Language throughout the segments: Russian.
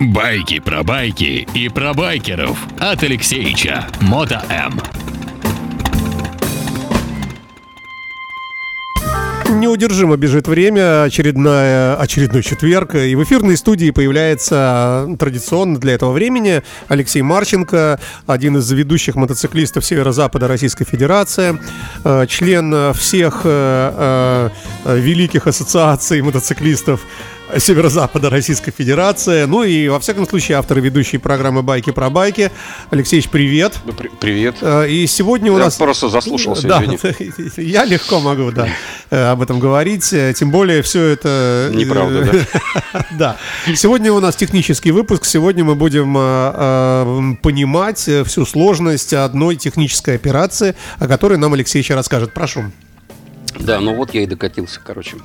Байки про байки и про байкеров от Алексеича Мото М. Неудержимо бежит время, очередная, очередной четверг, и в эфирной студии появляется традиционно для этого времени Алексей Марченко, один из ведущих мотоциклистов Северо-Запада Российской Федерации, э, член всех э, э, великих ассоциаций мотоциклистов Северо-Запада Российской Федерации. Ну и, во всяком случае, автор и ведущий программы «Байки про байки». Алексеевич, привет. Привет. И сегодня у я нас... просто заслушался, да, извини. Я легко могу, да, об этом говорить. Тем более все это... Неправда, да? Да. Сегодня у нас технический выпуск. Сегодня мы будем понимать всю сложность одной технической операции, о которой нам Алексей еще расскажет. Прошу. Да, ну вот я и докатился, короче.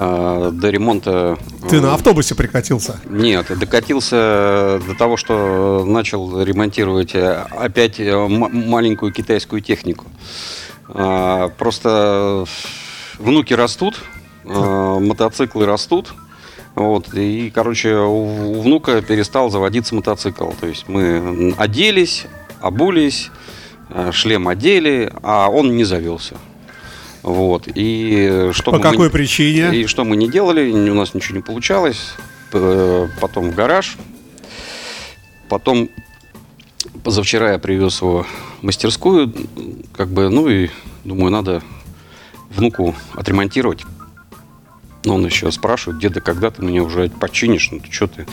А, до ремонта... Ты на автобусе прикатился? Нет, докатился до того, что начал ремонтировать э, опять э, маленькую китайскую технику. А, просто внуки растут, а, мотоциклы растут. Вот, и, короче, у внука перестал заводиться мотоцикл. То есть мы оделись, обулись, шлем одели, а он не завелся. Вот. И что По какой мы, причине? И что мы не делали, у нас ничего не получалось. Потом в гараж. Потом позавчера я привез его в мастерскую. Как бы, ну и думаю, надо внуку отремонтировать. Но он еще спрашивает, деда, когда ты мне уже починишь? Ну, ты что ты?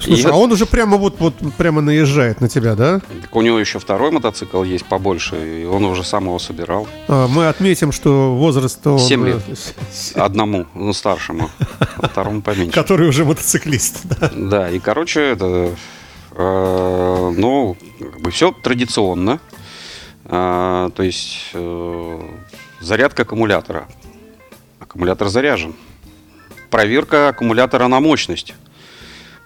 Слушай, а он уже прямо вот, вот прямо наезжает на тебя, да? Так у него еще второй мотоцикл есть побольше, и он уже сам его собирал. А, мы отметим, что возраст... Он... 7 лет. Одному, ну, старшему, а второму поменьше. Который уже мотоциклист, да. Да, и, короче, это... Э, ну, как бы все традиционно. Э, то есть э, зарядка аккумулятора. Аккумулятор заряжен. Проверка аккумулятора на мощность.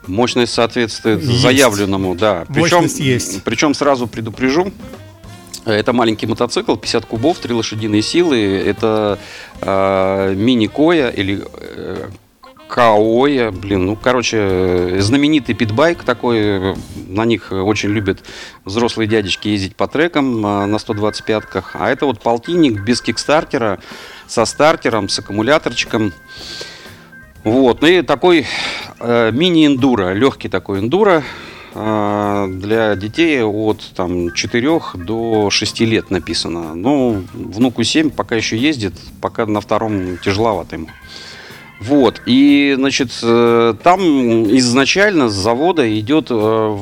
Мощность соответствует есть. заявленному, да. Причем, Мощность есть. Причем сразу предупрежу, это маленький мотоцикл, 50 кубов, 3 лошадиные силы. Это э, мини-коя или э, Каоя, блин, ну, короче, знаменитый питбайк такой, на них очень любят взрослые дядечки ездить по трекам на 125-ках, а это вот полтинник без кикстартера, со стартером, с аккумуляторчиком, вот, ну и такой э, мини-эндуро, легкий такой эндуро, э, для детей от там, 4 до 6 лет написано. Ну, внуку 7 пока еще ездит, пока на втором тяжеловато ему. Вот, и, значит, э, там изначально с завода идет э,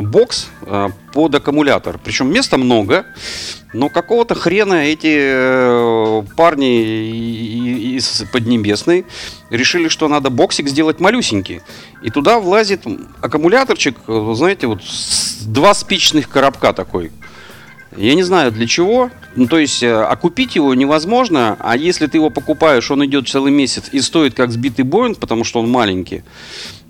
бокс э, под аккумулятор. Причем места много, но какого-то хрена эти парни из Поднебесной решили, что надо боксик сделать малюсенький. И туда влазит аккумуляторчик, знаете, вот два спичных коробка такой. Я не знаю для чего. Ну, то есть, а купить его невозможно, а если ты его покупаешь, он идет целый месяц и стоит как сбитый Боинг, потому что он маленький.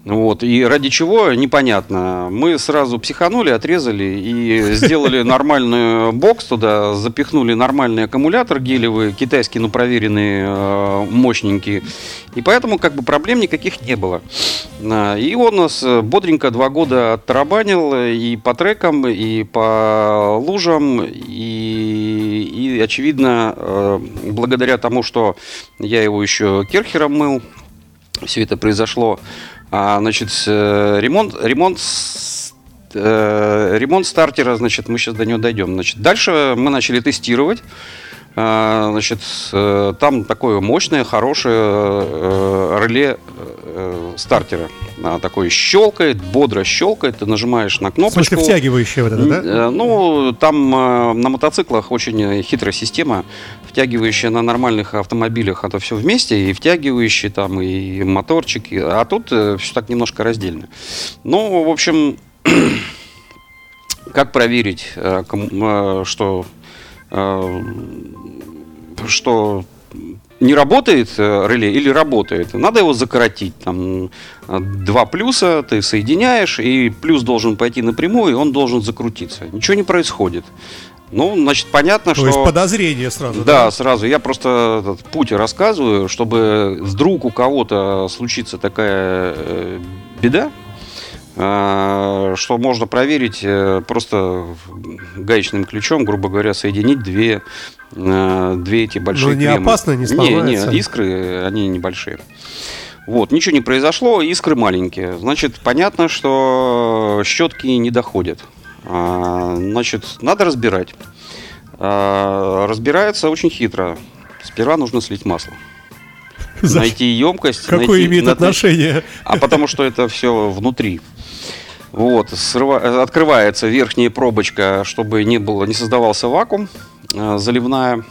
Вот, и ради чего, непонятно. Мы сразу психанули, отрезали и сделали нормальный бокс туда, запихнули нормальный аккумулятор гелевый, китайский, но проверенный, э, мощненький. И поэтому как бы проблем никаких не было. И он нас бодренько два года оттарабанил и по трекам, и по лужам, и, и очевидно, э, благодаря тому, что я его еще керхером мыл, все это произошло. А, значит, э, ремонт, ремонт, э, ремонт стартера, значит, мы сейчас до него дойдем. Значит, дальше мы начали тестировать. А, значит, э, там такое мощное, хорошее реле стартера. Такое щелкает, бодро щелкает, ты нажимаешь на кнопочку. В смысле, втягивающее вот это, да? Ну, там на мотоциклах очень хитрая система, втягивающая на нормальных автомобилях, это все вместе, и втягивающие там, и моторчики, а тут все так немножко раздельно. Ну, в общем, как проверить, что что не работает реле или работает, надо его закоротить. Там два плюса ты соединяешь, и плюс должен пойти напрямую, и он должен закрутиться. Ничего не происходит. Ну, значит, понятно, То что... То есть подозрение сразу. Да, да, сразу. Я просто этот путь рассказываю, чтобы вдруг у кого-то случится такая э, беда, что можно проверить э, просто гаечным ключом, грубо говоря, соединить две, э, две эти большие Но не кремы. опасно, не Не, сломается? не, искры, они небольшие. Вот, ничего не произошло, искры маленькие. Значит, понятно, что щетки не доходят. А, Значит, надо разбирать. А, Разбирается очень хитро. Сперва нужно слить масло. За- Найти емкость. Какое найти- имеет на- отношение? а потому что это все внутри. Вот, срыва- открывается верхняя пробочка, чтобы не было, не создавался вакуум, э, заливная.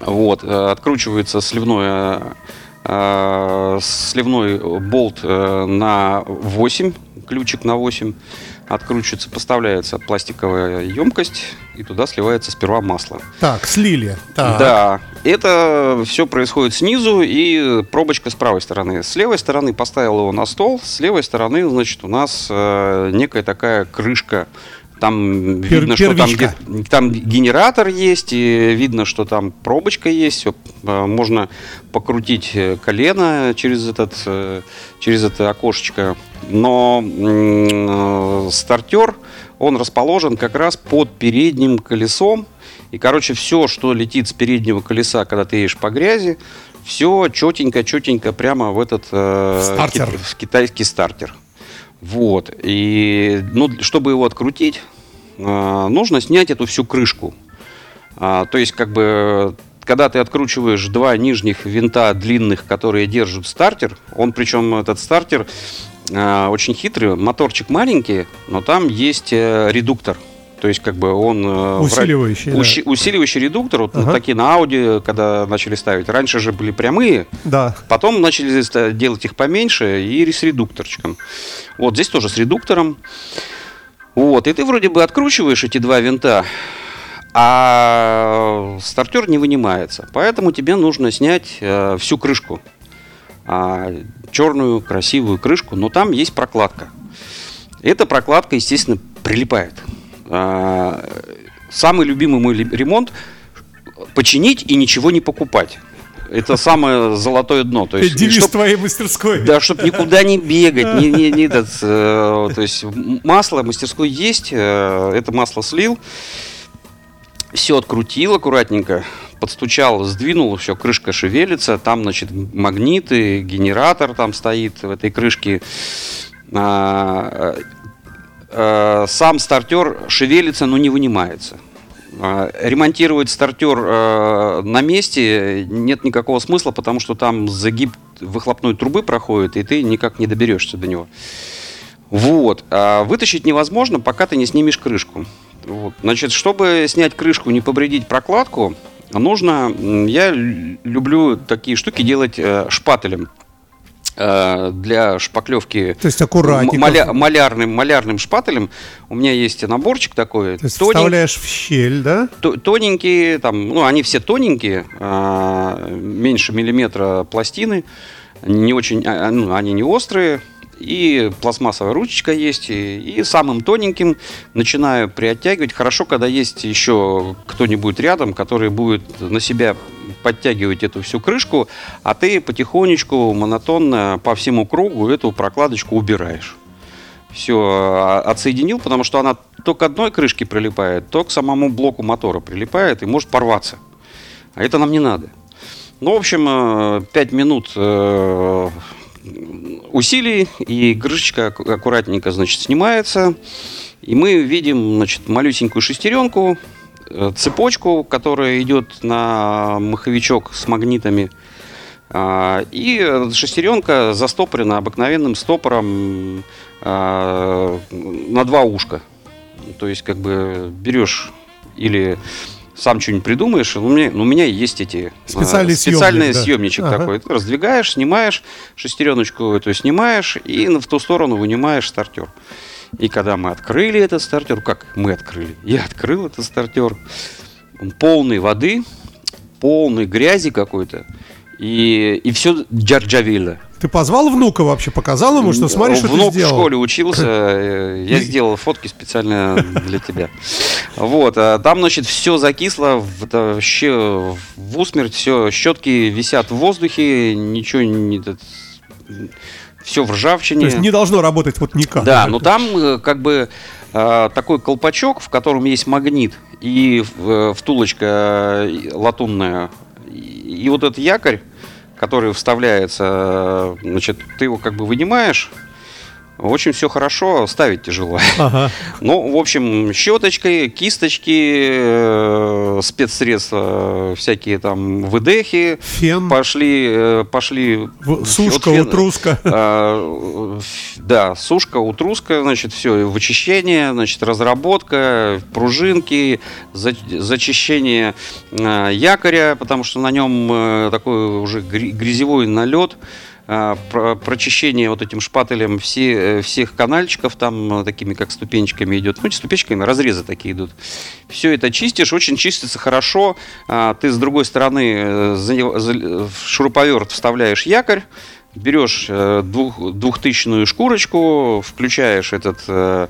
Вот, э, откручивается сливное, э, сливной болт э, на 8, ключик на 8. Откручивается, поставляется пластиковая емкость, и туда сливается сперва масло. Так, слили. Так. Да, это все происходит снизу и пробочка с правой стороны. С левой стороны поставил его на стол, с левой стороны, значит, у нас э, некая такая крышка. Там Пер- видно, что там, первичка. там генератор есть, и видно, что там пробочка есть. всё, э, можно покрутить э, колено через, этот, э, через это окошечко. Но э, стартер, он расположен как раз под передним колесом. И, короче, все, что летит с переднего колеса, когда ты едешь по грязи, все четенько-четенько прямо в этот э, Стартер. ки- в китайский стартер. Вот. И ну, чтобы его открутить, э, нужно снять эту всю крышку. А, то есть, как бы, когда ты откручиваешь два нижних винта длинных, которые держат стартер, он причем этот стартер э, очень хитрый, моторчик маленький, но там есть э, редуктор. То есть, как бы он... э, Усиливающий, да. Ущи- усиливающий редуктор, вот Ага. такие на Audi, когда начали ставить. Раньше же были прямые, Да. Потом начали делать их поменьше и с редукторчиком. Вот здесь тоже с редуктором. Вот, и ты вроде бы откручиваешь эти два винта, а стартер не вынимается. Поэтому тебе нужно снять э, всю крышку. А, черную, красивую крышку, но там есть прокладка. Эта прокладка, естественно, прилипает. А, самый любимый мой ремонт починить и ничего не покупать. Это самое золотое дно. То есть, Девиз чтоб- твоей мастерской. да, чтобы никуда не бегать, не, не, не этот, э, то есть масло мастерской есть, э, это масло слил, все открутил аккуратненько, подстучал, сдвинул, все, крышка шевелится, там, значит, магниты, генератор там стоит в этой крышке. А, сам стартер шевелится, но не вынимается. А, Ремонтировать стартер э, на месте нет никакого смысла, потому что там загиб выхлопной трубы проходит, и ты никак не доберешься до него. Вот. А вытащить невозможно, пока ты не снимешь крышку. Вот. Значит, чтобы снять крышку, не повредить прокладку, нужно... Я лю- люблю такие штуки делать э, шпателем э, для шпаклевки То есть аккуратненько. маля- малярным, малярным шпателем. У меня есть наборчик такой. То есть тоненький. вставляешь в щель, да? То- тоненькие, там, ну, они все тоненькие, а, меньше миллиметра пластины, не очень, а, а, ну, они не острые, и пластмассовая ручечка есть, и, и самым тоненьким начинаю приоттягивать. Хорошо, когда есть еще кто-нибудь рядом, который будет на себя подтягивать эту всю крышку, а ты потихонечку, монотонно по всему кругу эту прокладочку убираешь все отсоединил, потому что она то к одной крышке прилипает, то к самому блоку мотора прилипает и может порваться. А это нам не надо. Ну, в общем, 5 минут э, усилий, и крышечка аккуратненько, значит, снимается. И мы видим, значит, малюсенькую шестеренку, э, цепочку, которая идет на маховичок с магнитами. А, И шестеренка застопорена обыкновенным стопором а, на два ушка. То есть, как бы берешь или сам что-нибудь придумаешь. У меня, у меня есть эти а, Специальный специальный съемник, да. съемничек Ага. такой. Ты раздвигаешь, снимаешь шестереночку эту снимаешь и в ту сторону вынимаешь стартер. И когда мы открыли этот стартер, как мы открыли? Я открыл этот стартер, он полный воды, полный грязи какой-то, и, и все джарджавило. Ты позвал внука вообще, показал ему, что смотри, что Внук ты сделал? в школе учился, э, я сделал фотки специально для тебя. Вот, а там, значит, все закисло, вообще в усмерть, все, щетки висят в воздухе, ничего не... все в ржавчине. То есть не должно работать вот никак. Да, но там э, как бы э, такой колпачок, в котором есть магнит и э, втулочка латунная. И, вот этот якорь, который вставляется, значит, ты его как бы вынимаешь, очень все хорошо, ставить тяжело. Ага. Ну, в общем, щеточки, кисточки, э, спецсредства, всякие там выдехи. Фен. Пошли, э, пошли. В- Сушка, фен- утруска. ф- Да, сушка, утруска, значит, все, вычищение, значит, разработка, пружинки, за- зачищение а, якоря, потому что на нем э, такой уже грязевой налет, прочищение вот этим шпателем все, э, всех канальчиков, там э, такими как ступенечками идет, ну, не ступенечками, разрезы такие идут. Все это чистишь, очень чистится хорошо. А, Ты с другой стороны э, в шуруповерт вставляешь якорь, берешь э, двух, двухтысячную шкурочку, включаешь этот э,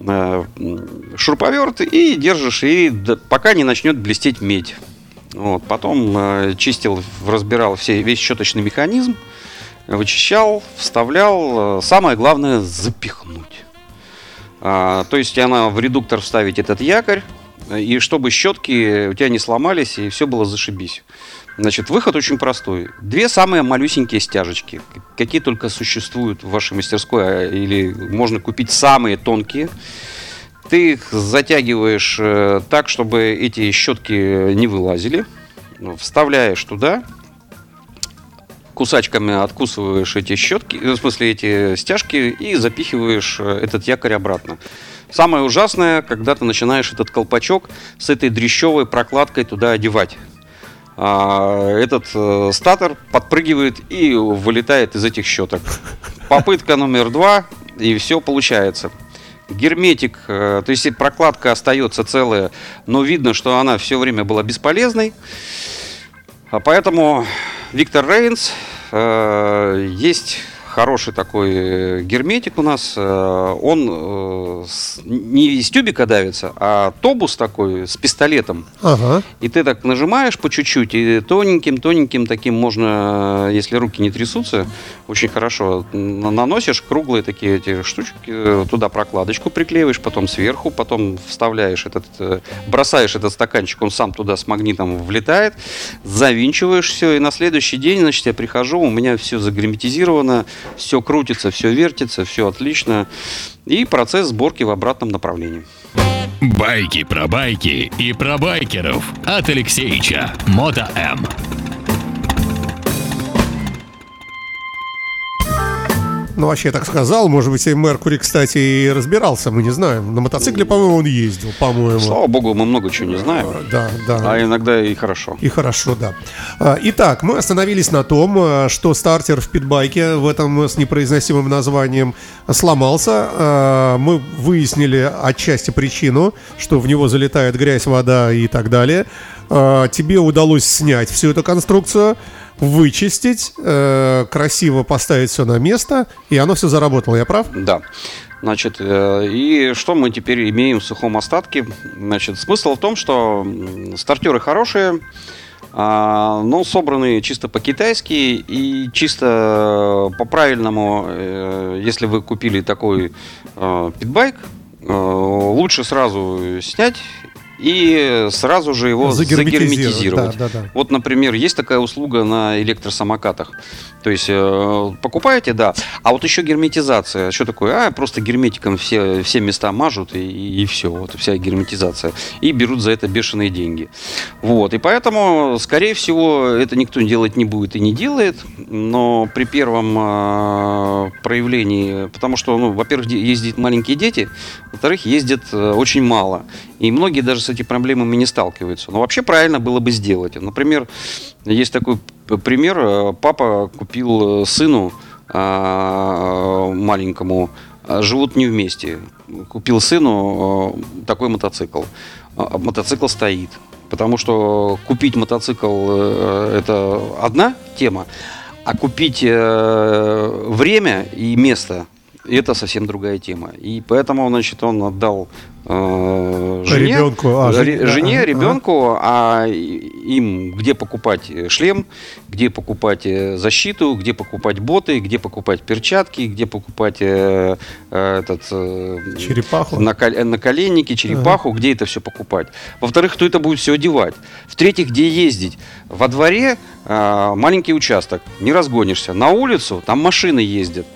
э, шуруповерт и держишь, и пока не начнет блестеть медь. Вот, потом э, чистил, разбирал все, весь щеточный механизм, вычищал, вставлял. Э, Самое главное запихнуть. А, то есть она в редуктор вставить этот якорь, и чтобы щетки у тебя не сломались, и все было зашибись. Значит, выход очень простой. Две самые малюсенькие стяжечки, какие только существуют в вашей мастерской, а, или можно купить самые тонкие. Ты их затягиваешь э, так, чтобы эти щетки не вылазили. Вставляешь туда, кусачками откусываешь эти щетки, э, в смысле эти стяжки и запихиваешь э, этот якорь обратно. Самое ужасное, когда ты начинаешь этот колпачок с этой дрещевой прокладкой туда одевать. А, этот э, статор подпрыгивает и вылетает из этих щеток. Попытка номер два, и все получается. Герметик, то есть прокладка остается целая, но видно, что она все время была бесполезной. А поэтому Виктор Рейнс э, есть хороший такой э, герметик у нас. э, он э, не из тюбика давится, а тобус такой с пистолетом. Ага. И ты так нажимаешь по чуть-чуть, и тоненьким-тоненьким таким можно, если руки не трясутся, очень хорошо наносишь круглые такие эти штучки, туда прокладочку приклеиваешь, потом сверху, потом вставляешь этот, бросаешь этот стаканчик, он сам туда с магнитом влетает, завинчиваешь все, и на следующий день, значит, я прихожу, у меня все загерметизировано, все крутится, все вертится, все отлично, и процесс сборки в обратном направлении. Байки про байки и про байкеров от Алексеича. Мото М. Ну, вообще, я так сказал. Может быть, и Меркури, кстати, и разбирался, мы не знаем. На мотоцикле, по-моему, он ездил, по-моему. Слава богу, мы много чего не знаем, Да, да. а иногда и хорошо. И хорошо, да. А, Итак, мы остановились на том, а, что стартер в питбайке в этом с непроизносимым названием сломался. А, Мы выяснили отчасти причину, что в него залетает грязь, вода и так далее. А, Тебе удалось снять всю эту конструкцию, вычистить, э, красиво поставить все на место, и оно все заработало, я прав? Да. Значит, э, и что мы теперь имеем в сухом остатке? Значит, смысл в том, что стартеры хорошие, а, но собраны чисто по-китайски и чисто по-правильному. э, Если вы купили такой питбайк, лучше сразу снять и сразу же его Загерметизировать, да, да, да. Вот, например, есть такая услуга на электросамокатах. То есть э, покупаете, да. А вот еще герметизация. Что такое? А, просто герметиком все, все места мажут и, все. Вот вся герметизация. И берут за это бешеные деньги. Вот. И поэтому, скорее всего, это никто делать не будет и не делает. Но при первом э, проявлении, потому что, ну, во-первых, ездят маленькие дети, во-вторых, ездят э, очень мало. И многие даже с этими проблемами не сталкиваются. Но вообще правильно было бы сделать. Например, есть такой пример. э, Папа купил э, сыну а, маленькому, а, живут не вместе. Купил сыну э, такой мотоцикл. А Мотоцикл стоит. Потому что купить мотоцикл это одна тема, а купить время и место это совсем другая тема. И поэтому, значит, он отдал э, жене, Ребенку, а, ре- жене, ага, ребенку, а им где покупать шлем, где покупать э, защиту, где покупать боты, где покупать перчатки, где покупать э, э, этот э, Черепаху. накол- наколенники, черепаху, где это все покупать. Во-вторых, кто это будет все одевать. В-третьих, где ездить. Во дворе э, маленький участок, не разгонишься. На улицу там машины ездят.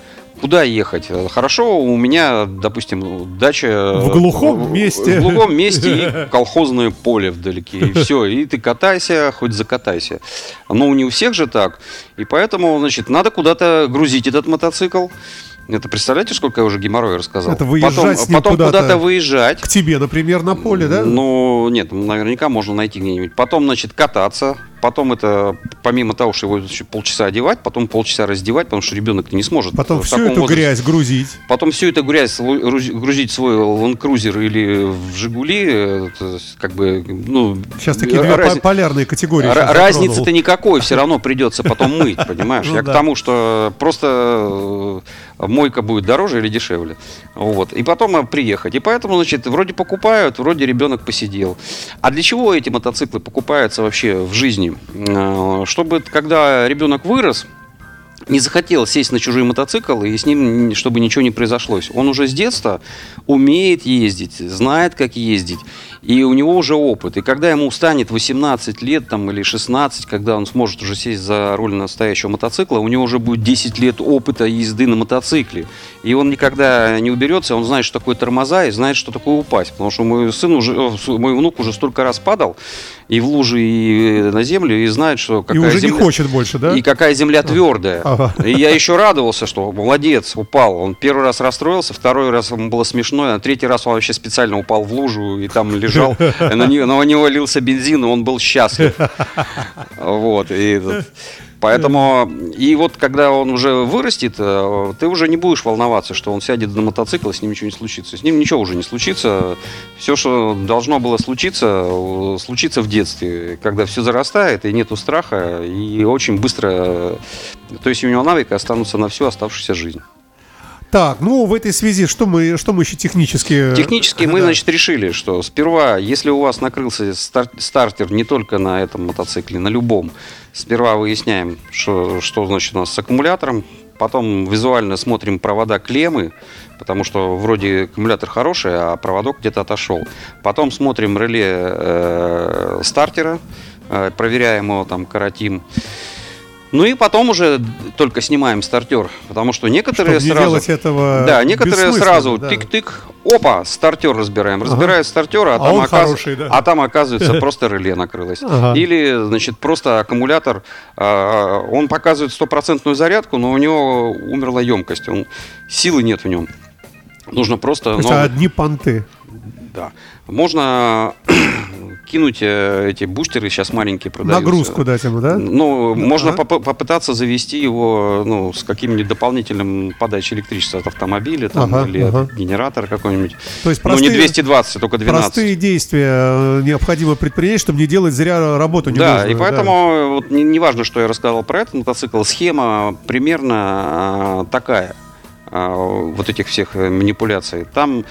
Куда ехать? Хорошо, у меня, допустим, дача... В глухом месте. В глухом месте и колхозное поле вдалеке. И все. И ты катайся, хоть закатайся. Но не у всех же так. И поэтому, значит, надо куда-то грузить этот мотоцикл. Это представляете, сколько я уже геморроя рассказал? Это выезжать потом с ним потом куда-то куда-то выезжать. К тебе, например, на поле, да? Ну, нет, наверняка можно найти где-нибудь. Потом, значит, кататься. Потом это, помимо того, что его еще полчаса одевать, потом полчаса раздевать, потому что ребенок не сможет. Потом в всю эту возрасте. грязь грузить. Потом всю эту грязь грузить в свой Cruiser или в Жигули, э, как бы, ну... Сейчас такие две раз- по- полярные категории. Разницы-то никакой, все равно придется потом мыть, понимаешь? Ну Я к тому, что просто э, мойка будет дороже или дешевле. Вот. И потом э, приехать. И поэтому, значит, вроде покупают, вроде ребенок посидел. А для чего эти мотоциклы покупаются вообще в жизни? Э, Чтобы, когда ребенок вырос, не захотел сесть на чужой мотоцикл, и с ним, чтобы ничего не произошло. Он уже с детства умеет ездить, знает, как ездить, и у него уже опыт. И когда ему станет 18 лет там, или 16, когда он сможет уже сесть за руль настоящего мотоцикла, у него уже будет 10 лет опыта езды на мотоцикле. И он никогда не уберется, он знает, что такое тормоза, и знает, что такое упасть. Потому что мой сын уже, с- мой внук уже столько раз падал, и в лужи, и на землю, и знает, что И какая уже не земля- хочет больше, да? и какая земля твердая. Ага. И я еще радовался, что молодец, упал. Он первый раз расстроился, второй раз ему было смешно, а третий раз он вообще специально упал в лужу и там лежал. И на него, лился бензин, и он был счастлив. Вот. И Поэтому, и вот когда он уже вырастет, э, ты уже не будешь волноваться, что он сядет на мотоцикл, и с ним ничего не случится. С ним ничего уже не случится. Все, что должно было случиться, э, случится в детстве, когда все зарастает, и нету страха, и очень быстро... э, То есть у него навыки останутся на всю оставшуюся жизнь. Так, ну в этой связи что мы, что мы еще технически... Технически мы, Да. значит, решили, что сперва, если у вас накрылся стар- стартер не только на этом мотоцикле, на любом, сперва выясняем, что, что значит у нас с аккумулятором, потом визуально смотрим провода клеммы, потому что вроде аккумулятор хороший, а проводок где-то отошел. Потом смотрим реле э, стартера, э, проверяем его, там, коротим. Ну и потом уже только снимаем стартер, потому что некоторые Чтобы не сразу... делать этого Да, некоторые сразу да. тык-тык, опа, стартер разбираем. Разбирают стартер, а, А там, оказ- хороший, да. а там оказывается просто реле накрылось. Ага. Или, значит, просто аккумулятор, а, он показывает стопроцентную зарядку, но у него умерла емкость, он, силы нет в нем. Нужно просто... То есть новый- одни понты. да. Можно кинуть э, эти бустеры, сейчас маленькие продаются. Нагрузку дать ему, да? Ну, можно ага. поп- попытаться завести его ну, с каким-нибудь дополнительным подачей электричества от автомобиля там, Ага, или ага. от генератора какой-нибудь. То есть ну, не простые- 220, а только 12. Простые действия э, необходимо предпринять, чтобы не делать зря работу Да, и поэтому вот, не, не важно, что я рассказал про этот мотоцикл, схема примерно а, такая, а, вот этих всех э, манипуляций. Там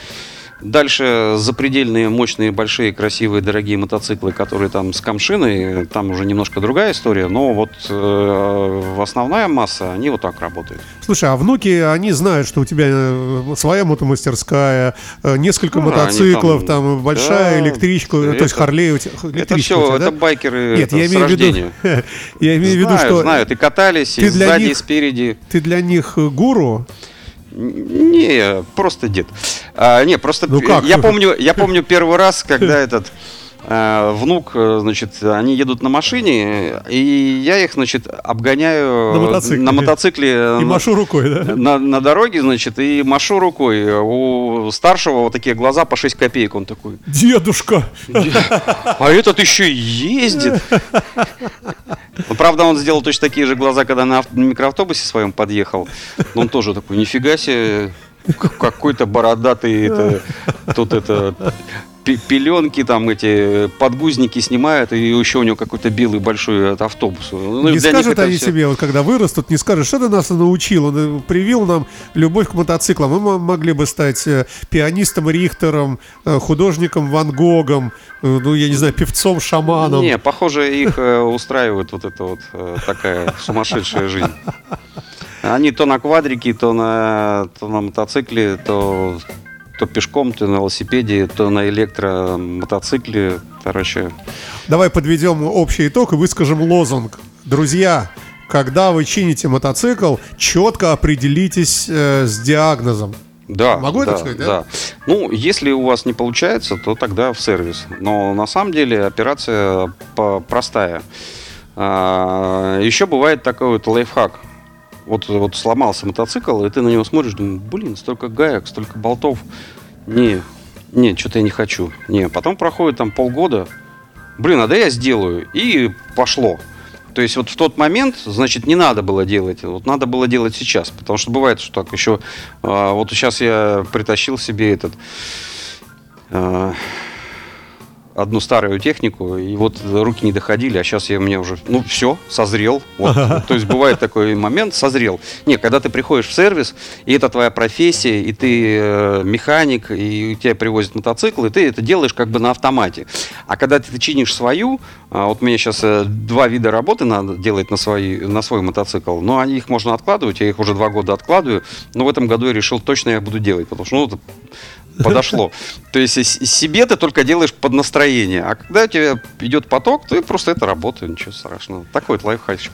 дальше запредельные, мощные, большие, красивые, дорогие мотоциклы, которые там с камшиной, там уже немножко другая история, но вот э, основная масса, они вот так работают. Слушай, а внуки, они знают, что у тебя э, своя мотомастерская, э, несколько Ну мотоциклов, там, там- большая да, электричка, то есть это- Харлей у тебя, Это все, тебя, это да? байкеры Нет, это я с имею в виду, рождения. я имею в виду, знаю, что знают, и катались, ты и сзади, них- и спереди. ты для них гуру, Не, просто дед. А, не, просто Ну как? я помню, я помню первый раз, когда этот э, внук, э, значит, они едут на машине, и я их, значит, обгоняю На мотоцикле. на мотоцикле и на- машу рукой, да? на, на дороге, значит, и машу рукой. У старшего вот такие глаза по 6 копеек, он такой. Дедушка! А этот еще и ездит. Ну, правда, он сделал точно такие же глаза, когда на, авто- на микроавтобусе своем подъехал. Но он тоже такой, нифига себе, какой-то бородатый, это, тут это, пеленки, там эти подгузники снимают, и еще у него какой-то белый большой автобус. Ну, не скажут они все... себе, вот когда вырастут, не скажут, что ты нас научил, он э, привил нам любовь к мотоциклам. Мы могли бы стать э, пианистом Рихтером, э, художником Ван Гогом, ну, я не знаю, певцом, шаманом. Не, похоже, их устраивает вот эта вот такая сумасшедшая жизнь. Они то на квадрике, то на, то на мотоцикле, то то пешком, то на велосипеде, то на электромотоцикле. Короче. Давай подведем общий итог и выскажем лозунг. Друзья, когда вы чините мотоцикл, четко определитесь э, с диагнозом. Да, Могу да, это сказать, да? да? Ну, если у вас не получается, то тогда в сервис. Но на самом деле операция простая. А, еще бывает такой вот лайфхак. Вот, вот сломался мотоцикл, и ты на него смотришь, думаешь, блин, столько гаек, столько болтов. Не, не, что-то я не хочу. Не, потом проходит там полгода, блин, а да я сделаю. И пошло. То есть вот в тот момент, значит, не надо было делать. Вот надо было делать сейчас. Потому что бывает, что так еще... А, вот сейчас я притащил себе этот... А, одну старую технику, и вот руки не доходили, а сейчас я мне уже, ну, все, созрел. Вот. То есть бывает такой момент, созрел. Не, когда ты приходишь в сервис, и это твоя профессия, и ты э, механик, и тебя привозят мотоцикл, и ты это делаешь как бы на автомате. А когда ты чинишь свою, а вот мне сейчас э, два вида работы надо делать на, свои, на свой мотоцикл, но они, их можно откладывать, я их уже два года откладываю, но в этом году я решил, точно я буду делать, потому что ну, подошло. То есть себе ты только делаешь под настроение, а когда у тебя идет поток, ты просто это работает, ничего страшного. Такой вот лайфхачик.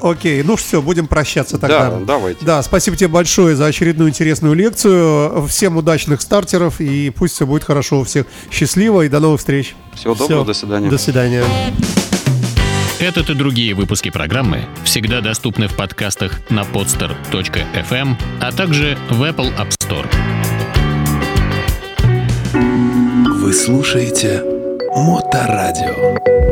Окей, ну что, будем прощаться тогда. Да, давайте. Да, спасибо тебе большое за очередную интересную лекцию. Всем удачных стартеров и пусть все будет хорошо у всех. Счастливо и до новых встреч. Всего доброго, до свидания. До свидания. Этот и другие выпуски программы всегда доступны в подкастах на podster.fm, а также в Apple App Store. Вы слушаете Моторадио.